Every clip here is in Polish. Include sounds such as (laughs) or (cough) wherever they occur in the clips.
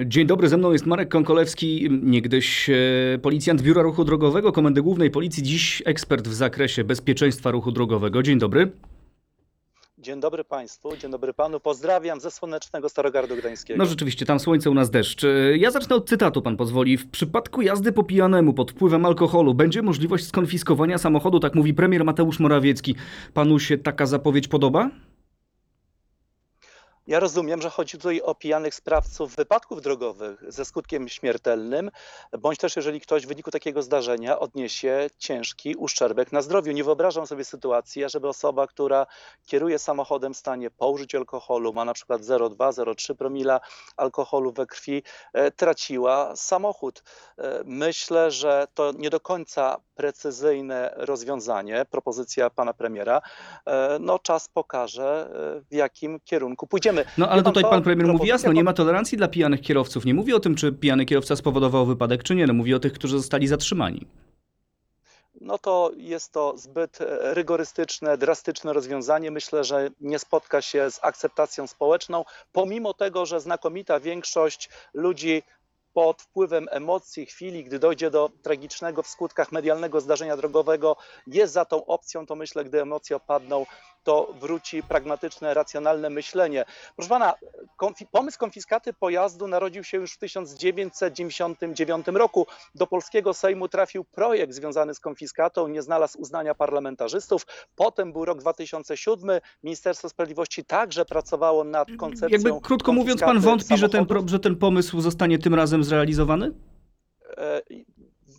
Dzień dobry, ze mną jest Marek Konkolewski, niegdyś e, policjant Biura Ruchu Drogowego, Komendy Głównej Policji, dziś ekspert w zakresie bezpieczeństwa ruchu drogowego. Dzień dobry. Dzień dobry Państwu, dzień dobry Panu. Pozdrawiam ze słonecznego Starogardu Gdańskiego. No rzeczywiście, tam słońce, u nas deszcz. E, Ja zacznę od cytatu, pan pozwoli. W przypadku jazdy po pijanemu pod wpływem alkoholu będzie możliwość skonfiskowania samochodu, tak mówi premier Mateusz Morawiecki. Panu się taka zapowiedź podoba? Ja rozumiem, że chodzi tutaj o pijanych sprawców wypadków drogowych ze skutkiem śmiertelnym, bądź też jeżeli ktoś w wyniku takiego zdarzenia odniesie ciężki uszczerbek na zdrowiu. Nie wyobrażam sobie sytuacji, żeby osoba, która kieruje samochodem w stanie po użyciu alkoholu, ma na przykład 0,2-0,3 promila alkoholu we krwi, e, traciła samochód. E, Myślę, że to nie do końca precyzyjne rozwiązanie, propozycja pana premiera. E, No czas pokaże, e, w jakim kierunku pójdziemy. No ale pan tutaj pan premier mówi jasno, nie ma tolerancji dla pijanych kierowców. Nie mówi o tym, czy pijany kierowca spowodował wypadek, czy nie. No mówi o tych, którzy zostali zatrzymani. no to jest to zbyt e, rygorystyczne, drastyczne rozwiązanie. Myślę, że nie spotka się z akceptacją społeczną, pomimo tego, że znakomita większość ludzi pod wpływem emocji, chwili, gdy dojdzie do tragicznego w skutkach medialnego zdarzenia drogowego, jest za tą opcją, to myślę, gdy emocje opadną, to wróci pragmatyczne, racjonalne myślenie. Proszę pana, konfi- pomysł konfiskaty pojazdu narodził się już w 1999 roku. Do polskiego Sejmu trafił projekt związany z konfiskatą, nie znalazł uznania parlamentarzystów. Potem był rok 2007. Ministerstwo Sprawiedliwości także pracowało nad koncepcją. Jakby krótko mówiąc, pan wątpi, że ten, że ten pomysł zostanie tym razem zrealizowany?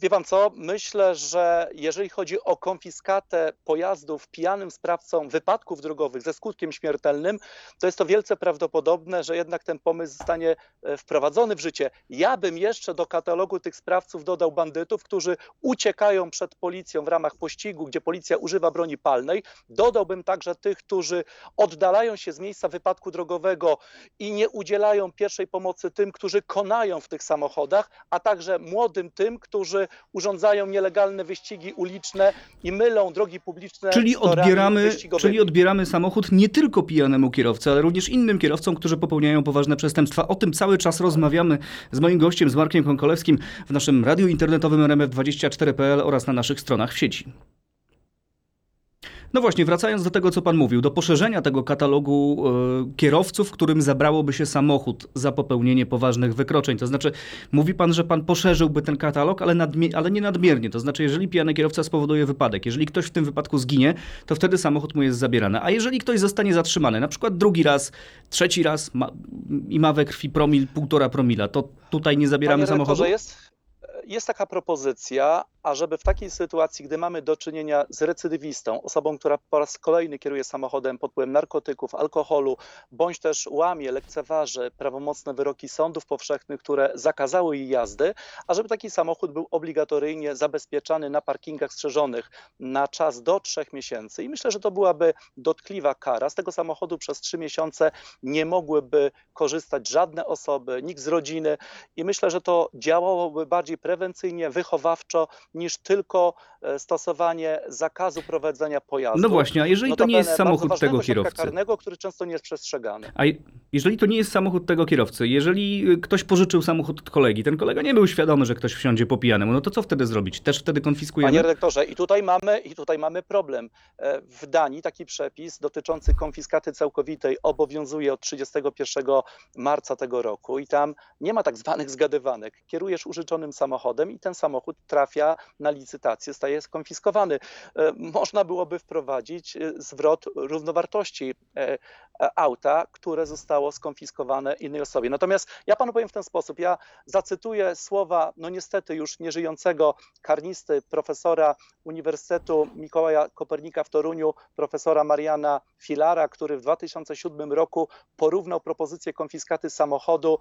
Wie pan co? Myślę, że jeżeli chodzi o konfiskatę pojazdów pijanym sprawcą wypadków drogowych ze skutkiem śmiertelnym, to jest to wielce prawdopodobne, że jednak ten pomysł zostanie e, wprowadzony w życie. Ja bym jeszcze do katalogu tych sprawców dodał bandytów, którzy uciekają przed policją w ramach pościgu, gdzie policja używa broni palnej. Dodałbym także tych, którzy oddalają się z miejsca wypadku drogowego i nie udzielają pierwszej pomocy tym, którzy konają w tych samochodach, a także młodym tym, którzy urządzają nielegalne wyścigi uliczne i mylą drogi publiczne Czyli odbieramy, czyli odbieramy samochód nie tylko pijanemu kierowcy, ale również innym kierowcom, którzy popełniają poważne przestępstwa. O tym cały czas rozmawiamy z moim gościem, z Markiem Konkolewskim w naszym radiu internetowym rmf24.pl oraz na naszych stronach w sieci. No właśnie, wracając do tego, co pan mówił, do poszerzenia tego katalogu e, kierowców, którym zabrałoby się samochód za popełnienie poważnych wykroczeń. To znaczy, mówi pan, że pan poszerzyłby ten katalog, ale, nadmie- ale nie nadmiernie. To znaczy, jeżeli pijany kierowca spowoduje wypadek, jeżeli ktoś w tym wypadku zginie, to wtedy samochód mu jest zabierany. A jeżeli ktoś zostanie zatrzymany, na przykład drugi raz, trzeci raz ma, i ma we krwi promil, półtora promila, to tutaj nie zabieramy Panie samochodu? Jest, jest taka propozycja, ażeby w takiej sytuacji, gdy mamy do czynienia z recydywistą, osobą, która po raz kolejny kieruje samochodem pod wpływem narkotyków, alkoholu, bądź też łamie, lekceważy prawomocne wyroki sądów powszechnych, które zakazały jej jazdy, ażeby taki samochód był obligatoryjnie zabezpieczany na parkingach strzeżonych na czas do trzech miesięcy. I myślę, że to byłaby dotkliwa kara. Z tego samochodu przez trzy miesiące nie mogłyby korzystać żadne osoby, nikt z rodziny i myślę, że to działałoby bardziej prewencyjnie, wychowawczo niż tylko e, stosowanie zakazu prowadzenia pojazdu. No właśnie, a jeżeli to nie jest Notabene samochód tego kierowcy? karnego, który często nie jest przestrzegany. A je- jeżeli to nie jest samochód tego kierowcy, jeżeli y, ktoś pożyczył samochód od kolegi, ten kolega nie był świadomy, że ktoś wsiądzie po pijanemu, no to co wtedy zrobić? Też wtedy konfiskujemy? Panie redaktorze, i tutaj mamy, i tutaj mamy problem. E, W Danii taki przepis dotyczący konfiskaty całkowitej obowiązuje od 31 marca tego roku i tam nie ma tak zwanych zgadywanek. Kierujesz użyczonym samochodem i ten samochód trafia na licytację, staje skonfiskowany. E, Można byłoby wprowadzić e, zwrot równowartości e, auta, które zostało skonfiskowane innej osobie. Natomiast ja panu powiem w ten sposób, ja zacytuję słowa, no niestety już nieżyjącego karnisty, profesora Uniwersytetu Mikołaja Kopernika w Toruniu, profesora Mariana Filara, który w 2007 roku porównał propozycję konfiskaty samochodu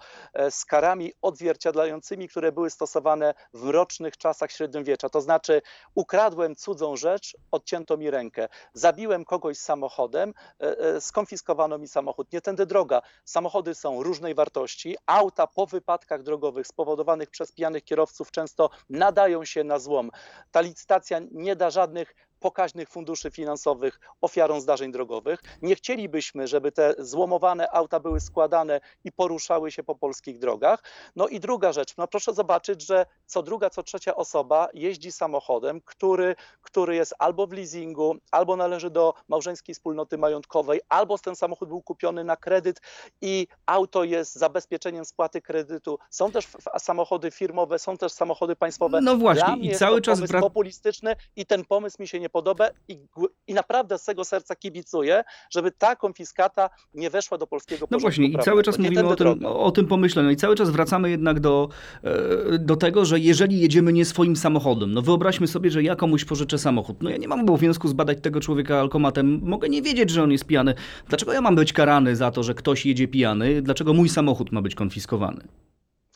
z karami odzwierciedlającymi, które były stosowane w mrocznych czasach średniowiecza. To znaczy, ukradłem cudzą rzecz, odcięto mi rękę, zabiłem kogoś samochodem, e, e, skonfiskowano mi samochód. Nie tędy droga. Samochody są różnej wartości, auta po wypadkach drogowych spowodowanych przez pijanych kierowców często nadają się na złom. Ta licytacja nie da żadnych pokaźnych funduszy finansowych ofiarą zdarzeń drogowych. Nie chcielibyśmy, żeby te złomowane auta były składane i poruszały się po polskich drogach. No i druga rzecz, no proszę zobaczyć, że co druga, co trzecia osoba jeździ samochodem, który, który jest albo w leasingu, albo należy do małżeńskiej wspólnoty majątkowej, albo ten samochód był kupiony na kredyt i auto jest zabezpieczeniem spłaty kredytu. Są też samochody firmowe, są też samochody państwowe. No właśnie, i cały czas wrac- populistyczny i ten pomysł mi się nie podoba i, i naprawdę z tego serca kibicuję, żeby ta konfiskata nie weszła do polskiego No właśnie, i prawnego. cały czas mówimy o tym, o tym pomyśle. No i cały czas wracamy jednak do, e, do tego, że jeżeli jedziemy nie swoim samochodem, no wyobraźmy sobie, że ja komuś pożyczę samochód. No ja nie mam obowiązku zbadać tego człowieka alkomatem. Mogę nie wiedzieć, że on jest pijany. Dlaczego ja mam być karany za to, że ktoś jedzie pijany? Dlaczego mój samochód ma być konfiskowany?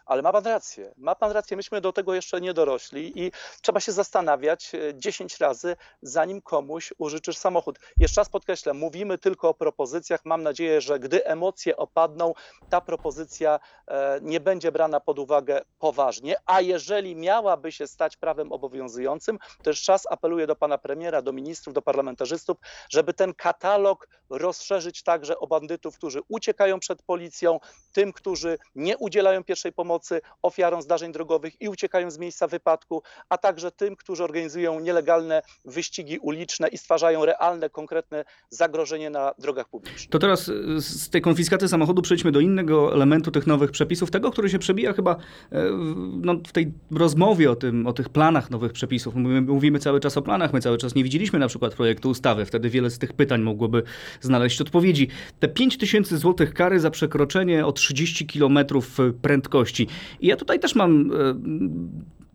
Ale ma pan rację, ma pan rację, myśmy do tego jeszcze nie dorośli i trzeba się zastanawiać e, 10 razy, zanim komuś użyczysz samochód. Jeszcze raz podkreślę, mówimy tylko o propozycjach. Mam nadzieję, że gdy emocje opadną, ta propozycja e, nie będzie brana pod uwagę poważnie, a jeżeli miałaby się stać prawem obowiązującym, to już czas apeluję do pana premiera, do ministrów, do parlamentarzystów, żeby ten katalog rozszerzyć także o bandytów, którzy uciekają przed policją, tym, którzy nie udzielają pierwszej pomocy ofiarom zdarzeń drogowych i uciekają z miejsca wypadku, a także tym, którzy organizują nielegalne wyścigi uliczne i stwarzają realne, konkretne zagrożenie na drogach publicznych. To teraz e, z tej konfiskaty samochodu przejdźmy do innego elementu tych nowych przepisów, tego, który się przebija chyba e, w- no, w tej rozmowie o, tym, o tych planach nowych przepisów. Mówimy, mówimy cały czas o planach, my cały czas nie widzieliśmy na przykład projektu ustawy, wtedy wiele z tych pytań mogłoby znaleźć odpowiedzi. Te 5 tysięcy złotych kary za przekroczenie o 30 km prędkości. I ja tutaj też mam e,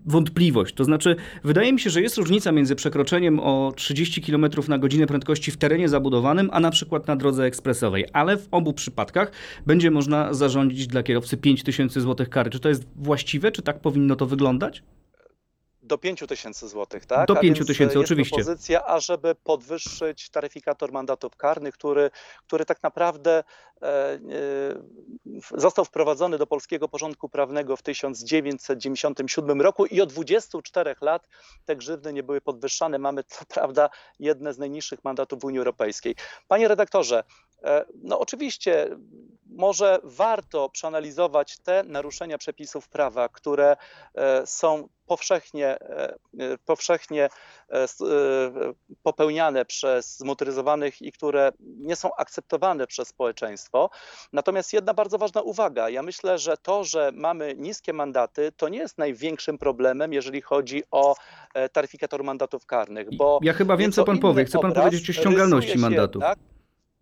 wątpliwość. To znaczy, wydaje mi się, że jest różnica między przekroczeniem o 30 km na godzinę prędkości w terenie zabudowanym, a na przykład na drodze ekspresowej. Ale w obu przypadkach będzie można zarządzić dla kierowcy 5 tysięcy złotych kary. Czy to jest właściwe? Czy tak powinno to wyglądać? Do 5 tysięcy złotych, tak? Do A 5 więc, tysięcy, e, jest oczywiście. propozycja, ażeby podwyższyć taryfikator mandatów karnych, który, który tak naprawdę e, został wprowadzony do polskiego porządku prawnego w 1997 roku i od 24 lat te grzywny nie były podwyższane. Mamy, co prawda, jedne z najniższych mandatów w Unii Europejskiej. Panie redaktorze, no oczywiście może warto przeanalizować te naruszenia przepisów prawa, które e, są powszechnie, e, e, powszechnie e, e, popełniane przez zmotoryzowanych i które nie są akceptowane przez społeczeństwo. Natomiast jedna bardzo ważna uwaga. Ja myślę, że to, że mamy niskie mandaty, to nie jest największym problemem, jeżeli chodzi o e, taryfikator mandatów karnych, bo Ja chyba wiem, co pan powie. Chce pan powiedzieć o ściągalności mandatów. Tak?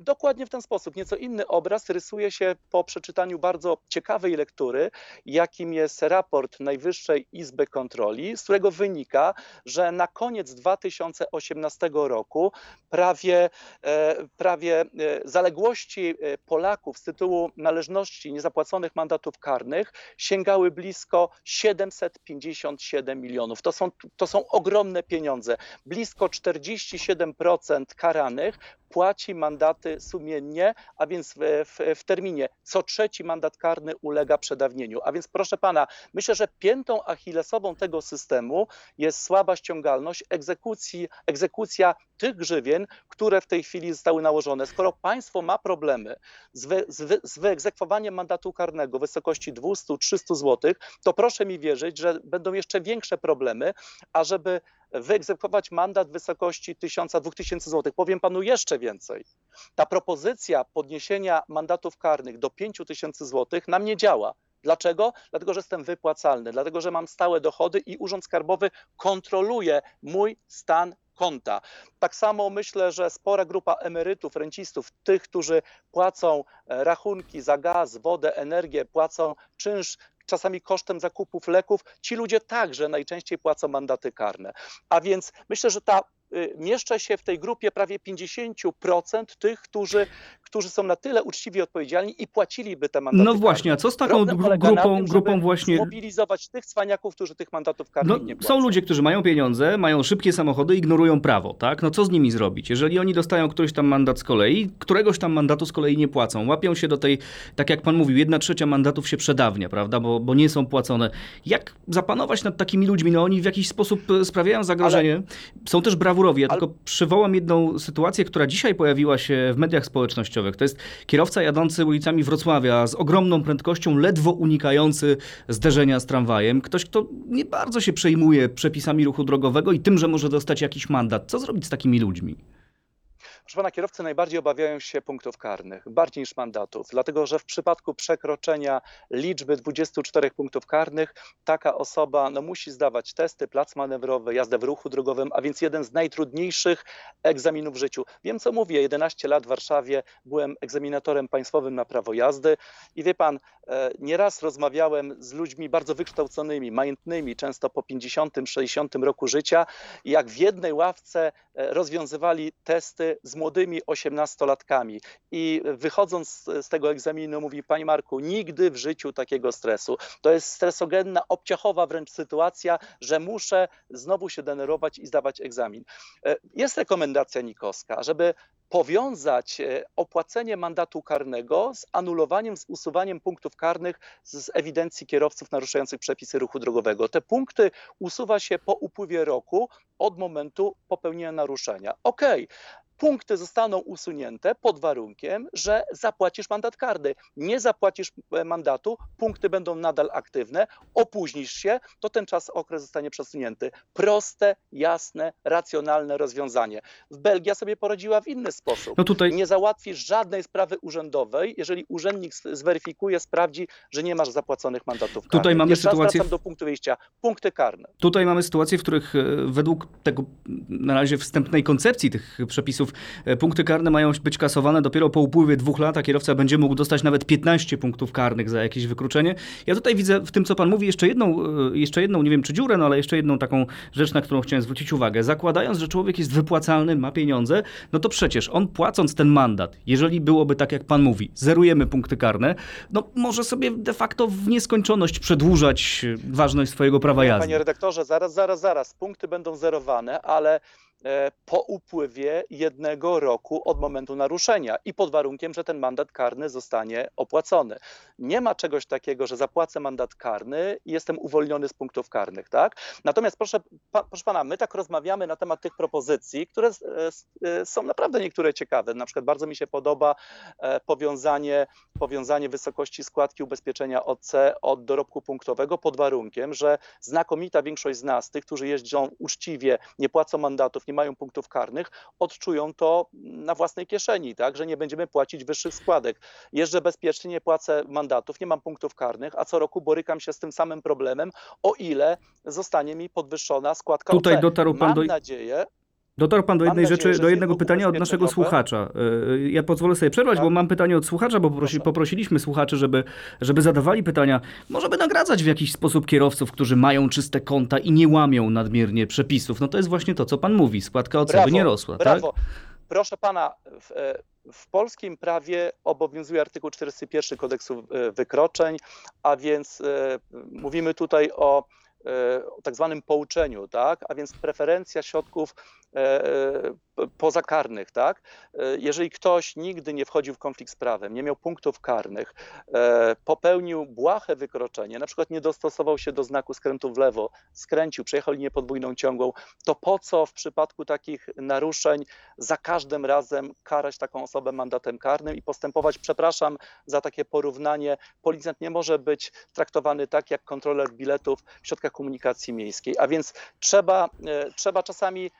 Dokładnie w ten sposób. Nieco inny obraz rysuje się po przeczytaniu bardzo ciekawej lektury, jakim jest raport Najwyższej Izby Kontroli, z którego wynika, że na koniec 2018 roku prawie, e, prawie e, zaległości e, Polaków z tytułu należności niezapłaconych mandatów karnych sięgały blisko 757 milionów. To są, to są ogromne pieniądze. Blisko 47% karanych płaci mandaty sumiennie, a więc w, w, w terminie. Co trzeci mandat karny ulega przedawnieniu. A więc proszę pana, myślę, że piętą achillesową tego systemu jest słaba ściągalność egzekucji, egzekucja tych grzywien, które w tej chwili zostały nałożone. Skoro państwo ma problemy z, wy, z, wy, z wyegzekwowaniem mandatu karnego w wysokości 200-300 zł, to proszę mi wierzyć, że będą jeszcze większe problemy, ażeby wyegzekwować mandat w wysokości 1000-2000 zł. Powiem panu jeszcze więcej. Ta propozycja podniesienia mandatów karnych do 5000 zł nam nie działa. Dlaczego? Dlatego, że jestem wypłacalny, dlatego, że mam stałe dochody i Urząd Skarbowy kontroluje mój stan konta. Tak samo myślę, że spora grupa emerytów, rencistów, tych, którzy płacą e, rachunki za gaz, wodę, energię, płacą czynsz czasami kosztem zakupów leków, ci ludzie także najczęściej płacą mandaty karne. A więc myślę, że ta y, mieszczę się w tej grupie prawie 50% tych, którzy, którzy są na tyle uczciwi odpowiedzialni i płaciliby te mandaty No właśnie, a co z taką grupą, tym, grupą właśnie... Zmobilizować tych cwaniaków, którzy tych mandatów No, karnych nie płacą. są ludzie, którzy mają pieniądze, mają szybkie samochody, ignorują prawo, tak? No co z nimi zrobić? Jeżeli oni dostają któryś tam mandat z kolei, któregoś tam mandatu z kolei nie płacą, łapią się do tej, tak jak pan mówił, jedna trzecia mandatów się przedawnia, prawda? Bo, bo nie są płacone. Jak zapanować nad takimi ludźmi? No oni w jakiś sposób e, sprawiają zagrożenie. Są też brawurowi. Ja Ale- tylko przywołam jedną sytuację, która dzisiaj pojawiła się w mediach społecznościowych. To jest kierowca jadący ulicami Wrocławia z ogromną prędkością, ledwo unikający zderzenia z tramwajem. Ktoś, kto nie bardzo się przejmuje przepisami ruchu drogowego i tym, że może dostać jakiś mandat. Co zrobić z takimi ludźmi? Proszę pana, kierowcy najbardziej obawiają się punktów karnych, bardziej niż mandatów, dlatego że w przypadku przekroczenia liczby 24 punktów karnych taka osoba no, musi zdawać testy, plac manewrowy, jazdę w ruchu drogowym, a więc jeden z najtrudniejszych egzaminów w życiu. Wiem, co mówię, 11 lat w Warszawie byłem egzaminatorem państwowym na prawo jazdy i wie pan, e, nieraz rozmawiałem z ludźmi bardzo wykształconymi, majętnymi, często po 50, 60 roku życia, jak w jednej ławce e, rozwiązywali testy z młodymi 18-latkami. I wychodząc z, tego egzaminu, mówi: Panie Marku, nigdy w życiu takiego stresu. To jest stresogenna, obciachowa wręcz sytuacja, że muszę znowu się denerwować i zdawać egzamin. E, Jest rekomendacja Nikowska, żeby powiązać e, opłacenie mandatu karnego z anulowaniem, z usuwaniem punktów karnych z ewidencji kierowców naruszających przepisy ruchu drogowego. Te punkty usuwa się po upływie roku od momentu popełnienia naruszenia. Okej. Punkty zostaną usunięte pod warunkiem, że zapłacisz mandat karny. Nie zapłacisz e, mandatu, punkty będą nadal aktywne, opóźnisz się, to ten czas, okres zostanie przesunięty. Proste, jasne, racjonalne rozwiązanie. Belgia sobie poradziła w inny sposób. No tutaj Nie załatwisz żadnej sprawy urzędowej, jeżeli urzędnik zweryfikuje, sprawdzi, że nie masz zapłaconych mandatów karnych. Tutaj mamy Jeszcze sytuację do punktu wyjścia. Punkty karne. Tutaj mamy sytuacje, w których e, według tego na razie wstępnej koncepcji tych przepisów e, punkty karne mają być kasowane dopiero po upływie dwóch lat, a kierowca będzie mógł dostać nawet 15 punktów karnych za jakieś wykroczenie. Ja tutaj widzę w tym, co pan mówi, jeszcze jedną, e, jeszcze jedną, nie wiem czy dziurę, no ale jeszcze jedną taką rzecz, na którą chciałem zwrócić uwagę. Zakładając, że człowiek jest wypłacalny, ma pieniądze, no to przecież on płacąc ten mandat, jeżeli byłoby tak, jak pan mówi, zerujemy punkty karne, no może sobie de facto w nieskończoność przedłużać e, ważność swojego prawa jazdy. Panie redaktorze, zaraz, zaraz, zaraz. Punkty będą zerowane, ale po upływie jednego roku od momentu naruszenia i pod warunkiem, że ten mandat karny zostanie opłacony. Nie ma czegoś takiego, że zapłacę mandat karny i jestem uwolniony z punktów karnych, tak? Natomiast proszę, pa, proszę pana, my tak rozmawiamy na temat tych propozycji, które s- e, są naprawdę niektóre ciekawe. Na przykład bardzo mi się podoba e, powiązanie, powiązanie wysokości składki ubezpieczenia OC od dorobku punktowego pod warunkiem, że znakomita większość z nas, tych, którzy jeżdżą uczciwie, nie płacą mandatów, nie mają punktów karnych, odczują to na własnej kieszeni, tak, że nie będziemy płacić wyższych składek. Jeżdżę bezpiecznie, nie płacę mandatów, nie mam punktów karnych, a co roku borykam się z tym samym problemem, o ile zostanie mi podwyższona składka Tutaj OC. dotarł pan Mam do- nadzieję, Dotarł pan do jednej nadzieję, rzeczy, do jednego pytania od naszego ubezpieczeniowe- słuchacza. Y, Ja pozwolę sobie przerwać, Tak. bo mam pytanie od słuchacza, bo prosi, Proszę. poprosiliśmy słuchaczy, żeby, żeby zadawali pytania. Może by nagradzać w jakiś sposób kierowców, którzy mają czyste konta i nie łamią nadmiernie przepisów. No to jest właśnie to, co pan mówi. Składka by Brawo, nie rosła, Brawo. tak? Proszę pana, w, e, w polskim prawie obowiązuje artykuł 41 kodeksu e, wykroczeń, a więc e, mówimy tutaj e, o tak zwanym pouczeniu, tak? a więc preferencja środków e, e, pozakarnych. Tak? E, Jeżeli ktoś nigdy nie wchodził w konflikt z prawem, nie miał punktów karnych, e, popełnił błahe wykroczenie, na przykład nie dostosował się do znaku skrętu w lewo, skręcił, przejechał linię podwójną ciągłą, to po co w przypadku takich naruszeń za każdym razem karać taką osobę mandatem karnym i postępować, przepraszam za takie porównanie, policjant nie może być traktowany tak jak kontroler biletów w środkach komunikacji miejskiej, a więc trzeba, e, trzeba czasami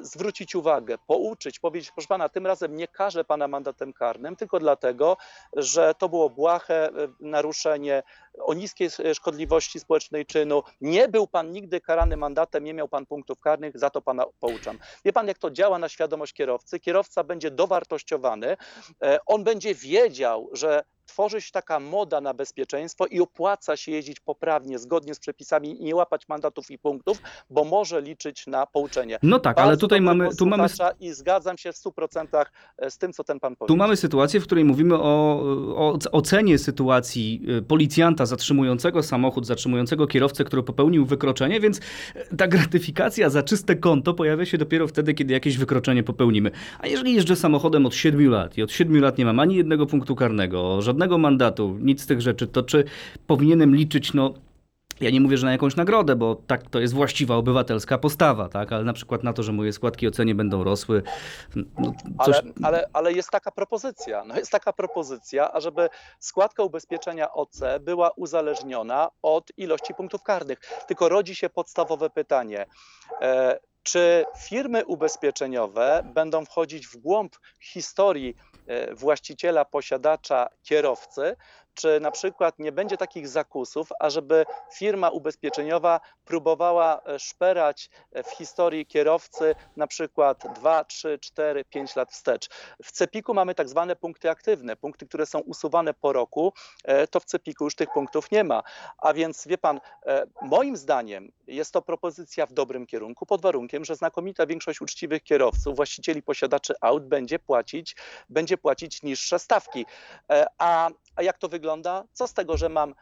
zwrócić uwagę, pouczyć, powiedzieć, proszę pana, tym razem nie karzę pana mandatem karnym, tylko dlatego, że to było błahe e, naruszenie o niskiej e, szkodliwości społecznej czynu. Nie był pan nigdy karany mandatem, nie miał pan punktów karnych, za to pana pouczam. Wie pan, jak to działa na świadomość kierowcy? Kierowca będzie dowartościowany, e, on będzie wiedział, że tworzy się taka moda na bezpieczeństwo i opłaca się jeździć poprawnie, zgodnie z przepisami i nie łapać mandatów i punktów, bo może liczyć na pouczenie. No tak, ale Bardzo tutaj dobry mamy, tu mamy, I zgadzam się w 100% z tym, co ten pan tu powiedział. mamy sytuację, w której mówimy o, o ocenie sytuacji y, policjanta zatrzymującego samochód, zatrzymującego kierowcę, który popełnił wykroczenie, więc ta gratyfikacja za czyste konto pojawia się dopiero wtedy, kiedy jakieś wykroczenie popełnimy. A jeżeli jeżdżę samochodem od 7 lat i od 7 lat nie mam ani jednego punktu karnego, żadnego mandatu, nic z tych rzeczy, to czy powinienem liczyć, no ja nie mówię, że na jakąś nagrodę, bo tak to jest właściwa obywatelska postawa, tak? ale na przykład na to, że moje składki ocenie będą rosły. No, coś... Ale, ale, ale jest taka propozycja, no jest taka propozycja, ażeby składka ubezpieczenia OC była uzależniona od ilości punktów karnych. Tylko rodzi się podstawowe pytanie. Czy firmy ubezpieczeniowe będą wchodzić w głąb historii e, właściciela, posiadacza, kierowcy, czy na przykład nie będzie takich zakusów, ażeby firma ubezpieczeniowa próbowała e, szperać w historii kierowcy na przykład 2, 3, 4, 5 lat wstecz. W CEPIK-u mamy tak zwane punkty aktywne, punkty, które są usuwane po roku, e, to w CEPIK-u już tych punktów nie ma. A więc wie pan, e, moim zdaniem jest to propozycja w dobrym kierunku, pod warunkiem, że znakomita większość uczciwych kierowców, właścicieli, posiadaczy aut będzie płacić, będzie płacić niższe stawki. A, a jak to wygląda? Co z tego, że mam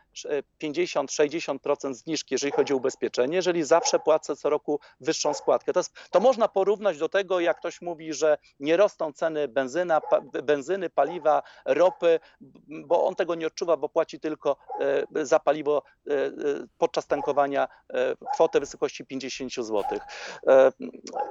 50-60% zniżki, jeżeli chodzi o ubezpieczenie, jeżeli zawsze płacę co roku wyższą składkę. To, jest, to można porównać do tego, jak ktoś mówi, że nie rosną ceny benzyna, pa, benzyny, paliwa, ropy, bo on tego nie odczuwa, bo płaci tylko e, za paliwo e, podczas tankowania e, kwotę wysokości 50 zł.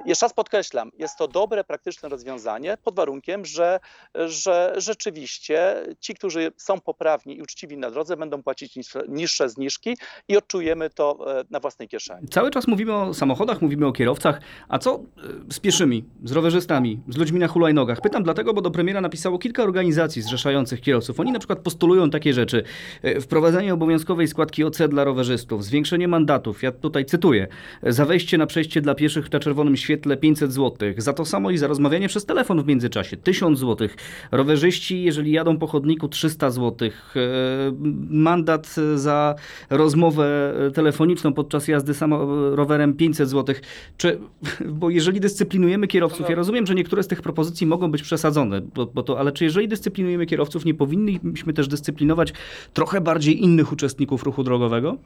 Jeszcze raz podkreślam, jest to dobre, praktyczne rozwiązanie pod warunkiem, że, że rzeczywiście ci, którzy są poprawni i uczciwi na drodze, będą płacić niższe zniżki i odczujemy to na własnej kieszeni. Cały czas mówimy o samochodach, mówimy o kierowcach, a co z pieszymi, z rowerzystami, z ludźmi na hulajnogach? Pytam dlatego, bo do premiera napisało kilka organizacji zrzeszających kierowców. Oni na przykład postulują takie rzeczy. Wprowadzenie obowiązkowej składki OC dla rowerzystów, zwiększenie mandatów, ja tutaj cytuję, za wejście na przejście dla pieszych na czerwonym świetle 500 zł, za to samo i za rozmawianie przez telefon w międzyczasie 1000 zł. Rowerzyści, jeżeli jadą po chodniku 300 zł. Mandat za rozmowę telefoniczną podczas jazdy rowerem 500 zł. Czy, (laughs) bo jeżeli dyscyplinujemy kierowców, ja rozumiem, że niektóre z tych propozycji mogą być przesadzone, bo, bo to, ale czy jeżeli dyscyplinujemy kierowców, nie powinniśmy też dyscyplinować trochę bardziej innych uczestników ruchu drogowego?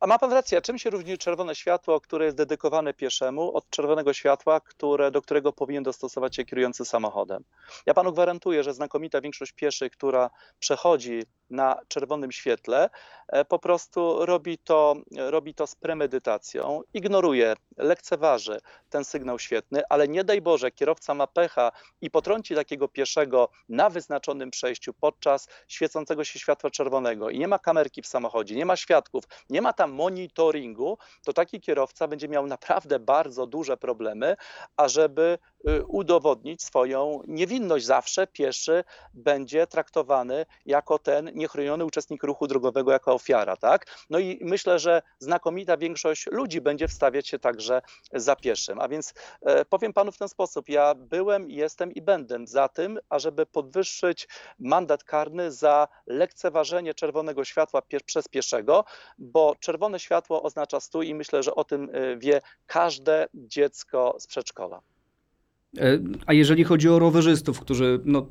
A ma pan rację, czym się różni czerwone światło, które jest dedykowane pieszemu, od czerwonego światła, które, do którego powinien dostosować się kierujący samochodem? Ja panu gwarantuję, że znakomita większość pieszych, która przechodzi na czerwonym świetle, po prostu robi to, robi to z premedytacją, ignoruje, lekceważy ten sygnał świetny, ale nie daj Boże, kierowca ma pecha i potrąci takiego pieszego na wyznaczonym przejściu podczas świecącego się światła czerwonego. I nie ma kamerki w samochodzie, nie ma świadków, nie ma tam monitoringu, to taki kierowca będzie miał naprawdę bardzo duże problemy, ażeby udowodnić swoją niewinność. Zawsze pieszy będzie traktowany jako ten niechroniony uczestnik ruchu drogowego, jako ofiara, tak? No i myślę, że znakomita większość ludzi będzie wstawiać się także za pieszym. A więc powiem panu w ten sposób, ja byłem, jestem i będę za tym, ażeby podwyższyć mandat karny za lekceważenie czerwonego światła przez pieszego, bo czerwone światło oznacza stój i myślę, że o tym wie każde dziecko z przedszkola. A jeżeli chodzi o rowerzystów, którzy. No,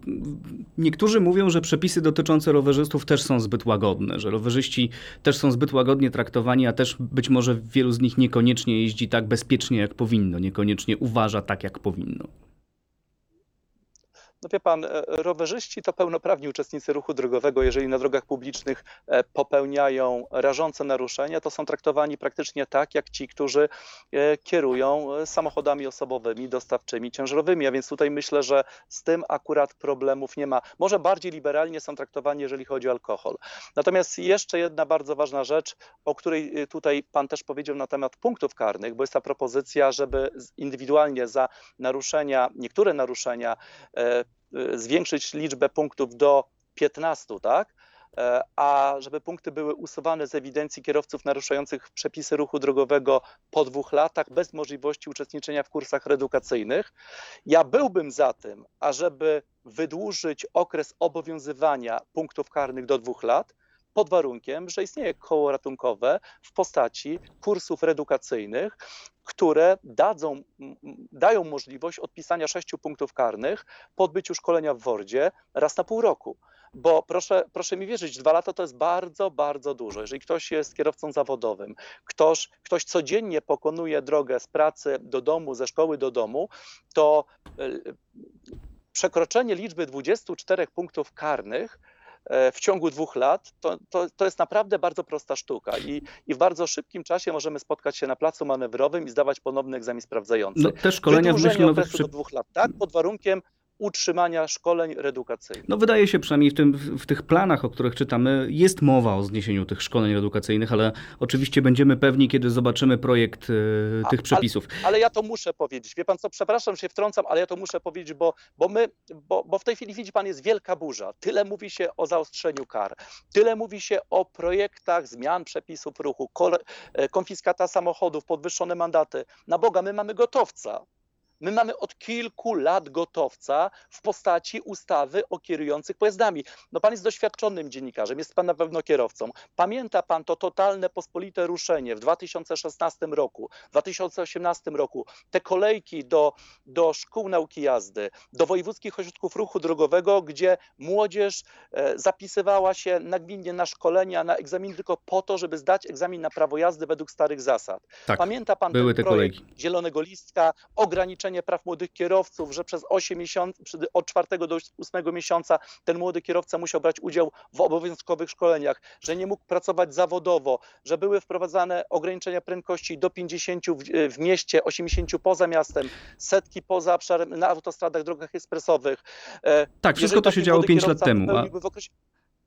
niektórzy mówią, że przepisy dotyczące rowerzystów też są zbyt łagodne, że rowerzyści też są zbyt łagodnie traktowani, a też być może wielu z nich niekoniecznie jeździ tak bezpiecznie, jak powinno, niekoniecznie uważa tak, jak powinno. No wie pan, rowerzyści to pełnoprawni uczestnicy ruchu drogowego. Jeżeli na drogach publicznych popełniają rażące naruszenia, to są traktowani praktycznie tak, jak ci, którzy kierują samochodami osobowymi, dostawczymi, ciężarowymi. A więc tutaj myślę, że z tym akurat problemów nie ma. Może bardziej liberalnie są traktowani, jeżeli chodzi o alkohol. Natomiast jeszcze jedna bardzo ważna rzecz, o której tutaj pan też powiedział na temat punktów karnych, bo jest ta propozycja, żeby indywidualnie za naruszenia, niektóre naruszenia zwiększyć liczbę punktów do 15, tak? e, a żeby punkty były usuwane z ewidencji kierowców naruszających przepisy ruchu drogowego po dwóch latach bez możliwości uczestniczenia w kursach reedukacyjnych. Ja byłbym za tym, ażeby wydłużyć okres obowiązywania punktów karnych do dwóch lat, pod warunkiem, że istnieje koło ratunkowe w postaci kursów reedukacyjnych, które dadzą, dają możliwość odpisania sześciu punktów karnych po odbyciu szkolenia w WORDzie raz na pół roku. Bo proszę, proszę mi wierzyć, dwa lata to jest bardzo, bardzo dużo. Jeżeli ktoś jest kierowcą zawodowym, ktoś, ktoś codziennie pokonuje drogę z pracy do domu, ze szkoły do domu, to y, przekroczenie liczby 24 punktów karnych e, w ciągu dwóch lat, to, to, to jest naprawdę bardzo prosta sztuka I, i w bardzo szybkim czasie możemy spotkać się na placu manewrowym i zdawać ponowny egzamin sprawdzający. No, te szkolenia w Wydłużenie myśl nowych okresu do dwóch lat, tak, pod warunkiem utrzymania szkoleń reedukacyjnych. No wydaje się przynajmniej w, tym, w, tych planach, o których czytamy, jest mowa o zniesieniu tych szkoleń edukacyjnych, ale oczywiście będziemy pewni, kiedy zobaczymy projekt A- tych ale- przepisów. Ale ja to muszę powiedzieć. Wie pan co, przepraszam, że się wtrącam, ale ja to muszę powiedzieć, bo, bo my, bo, bo w tej chwili widzi pan, jest wielka burza. Tyle mówi się o zaostrzeniu kar, tyle mówi się o projektach zmian przepisów ruchu, e, konfiskata samochodów, podwyższone mandaty. Na Boga, my mamy gotowca. My mamy od kilku lat gotowca w postaci ustawy o kierujących pojazdami. No pan jest doświadczonym dziennikarzem, jest pan na pewno kierowcą. Pamięta pan to totalne, pospolite ruszenie w 2016 roku, w 2018 roku, te kolejki do, do szkół nauki jazdy, do wojewódzkich ośrodków ruchu drogowego, gdzie młodzież e, zapisywała się nagminnie na szkolenia, na egzamin tylko po to, żeby zdać egzamin na prawo jazdy według starych zasad. Tak, Pamięta pan były ten te projekt kolejki. Zielonego Listka, praw młodych kierowców, że przez 8 miesięcy, od 4 do 8 miesiąca ten młody kierowca musiał brać udział w obowiązkowych szkoleniach, że nie mógł pracować zawodowo, że były wprowadzane ograniczenia prędkości do 50 w, w mieście, 80 poza miastem, setki poza obszarem na autostradach, drogach ekspresowych. E, Tak, wszystko jeżeli to się działo młody 5 lat temu. A, okresie...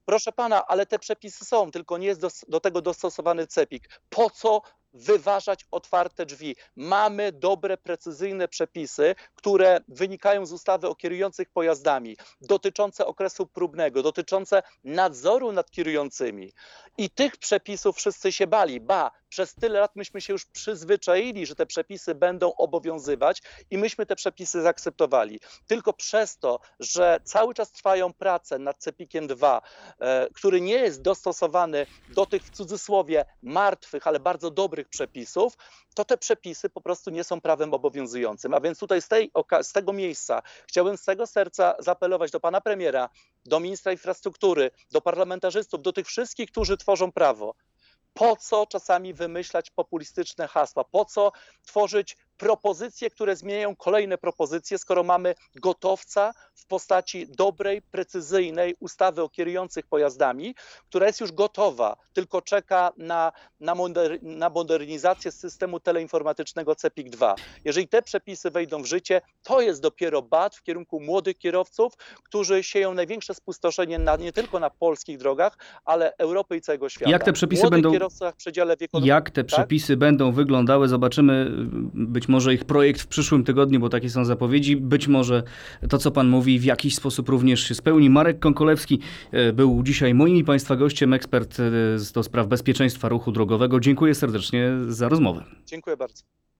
Proszę pana, ale te przepisy są, tylko nie jest dos- do tego dostosowany CEPIK. Po co wyważać otwarte drzwi? Mamy dobre, precyzyjne przepisy, które wynikają z ustawy o kierujących pojazdami, dotyczące okresu próbnego, dotyczące nadzoru nad kierującymi. I tych przepisów wszyscy się bali. Ba, przez tyle lat myśmy się już przyzwyczaili, że te przepisy będą obowiązywać i myśmy te przepisy zaakceptowali. Tylko przez to, że cały czas trwają prace nad CEPIK-iem 2, e, który nie jest dostosowany do tych w cudzysłowie martwych, ale bardzo dobrych przepisów, to te przepisy po prostu nie są prawem obowiązującym. A więc tutaj z, tej, z tego miejsca chciałbym z tego serca zaapelować do pana premiera, do ministra infrastruktury, do parlamentarzystów, do tych wszystkich, którzy tworzą prawo. Po co czasami wymyślać populistyczne hasła? Po co tworzyć propozycje, które zmieniają kolejne propozycje, skoro mamy gotowca w postaci dobrej, precyzyjnej ustawy o kierujących pojazdami, która jest już gotowa, tylko czeka na, na, moder, na modernizację systemu teleinformatycznego CEPIK-2. Jeżeli te przepisy wejdą w życie, to jest dopiero bat w kierunku młodych kierowców, którzy sieją największe spustoszenie na, nie tylko na polskich drogach, ale Europy i całego świata. Jak te przepisy Młodych będą- w przedziale wieku jak te tak? przepisy będą wyglądały, zobaczymy być może ich projekt w przyszłym tygodniu, bo takie są zapowiedzi. Być może to, co pan mówi, w jakiś sposób również się spełni. Marek Konkolewski e, był dzisiaj moim i państwa gościem, ekspert e, do spraw bezpieczeństwa ruchu drogowego. Dziękuję serdecznie za rozmowę. Dziękuję bardzo.